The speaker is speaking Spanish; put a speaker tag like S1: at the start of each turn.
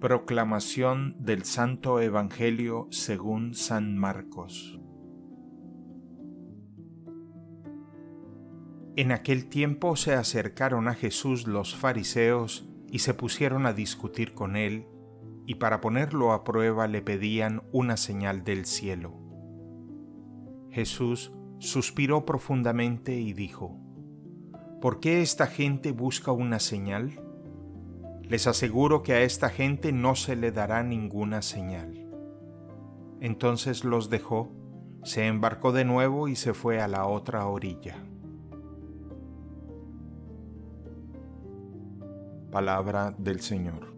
S1: Proclamación del Santo Evangelio según San Marcos. En aquel tiempo se acercaron a Jesús los fariseos y se pusieron a discutir con él, y para ponerlo a prueba le pedían una señal del cielo. Jesús suspiró profundamente y dijo, ¿Por qué esta gente busca una señal? Les aseguro que a esta gente no se le dará ninguna señal. Entonces los dejó, se embarcó de nuevo y se fue a la otra orilla. Palabra del Señor.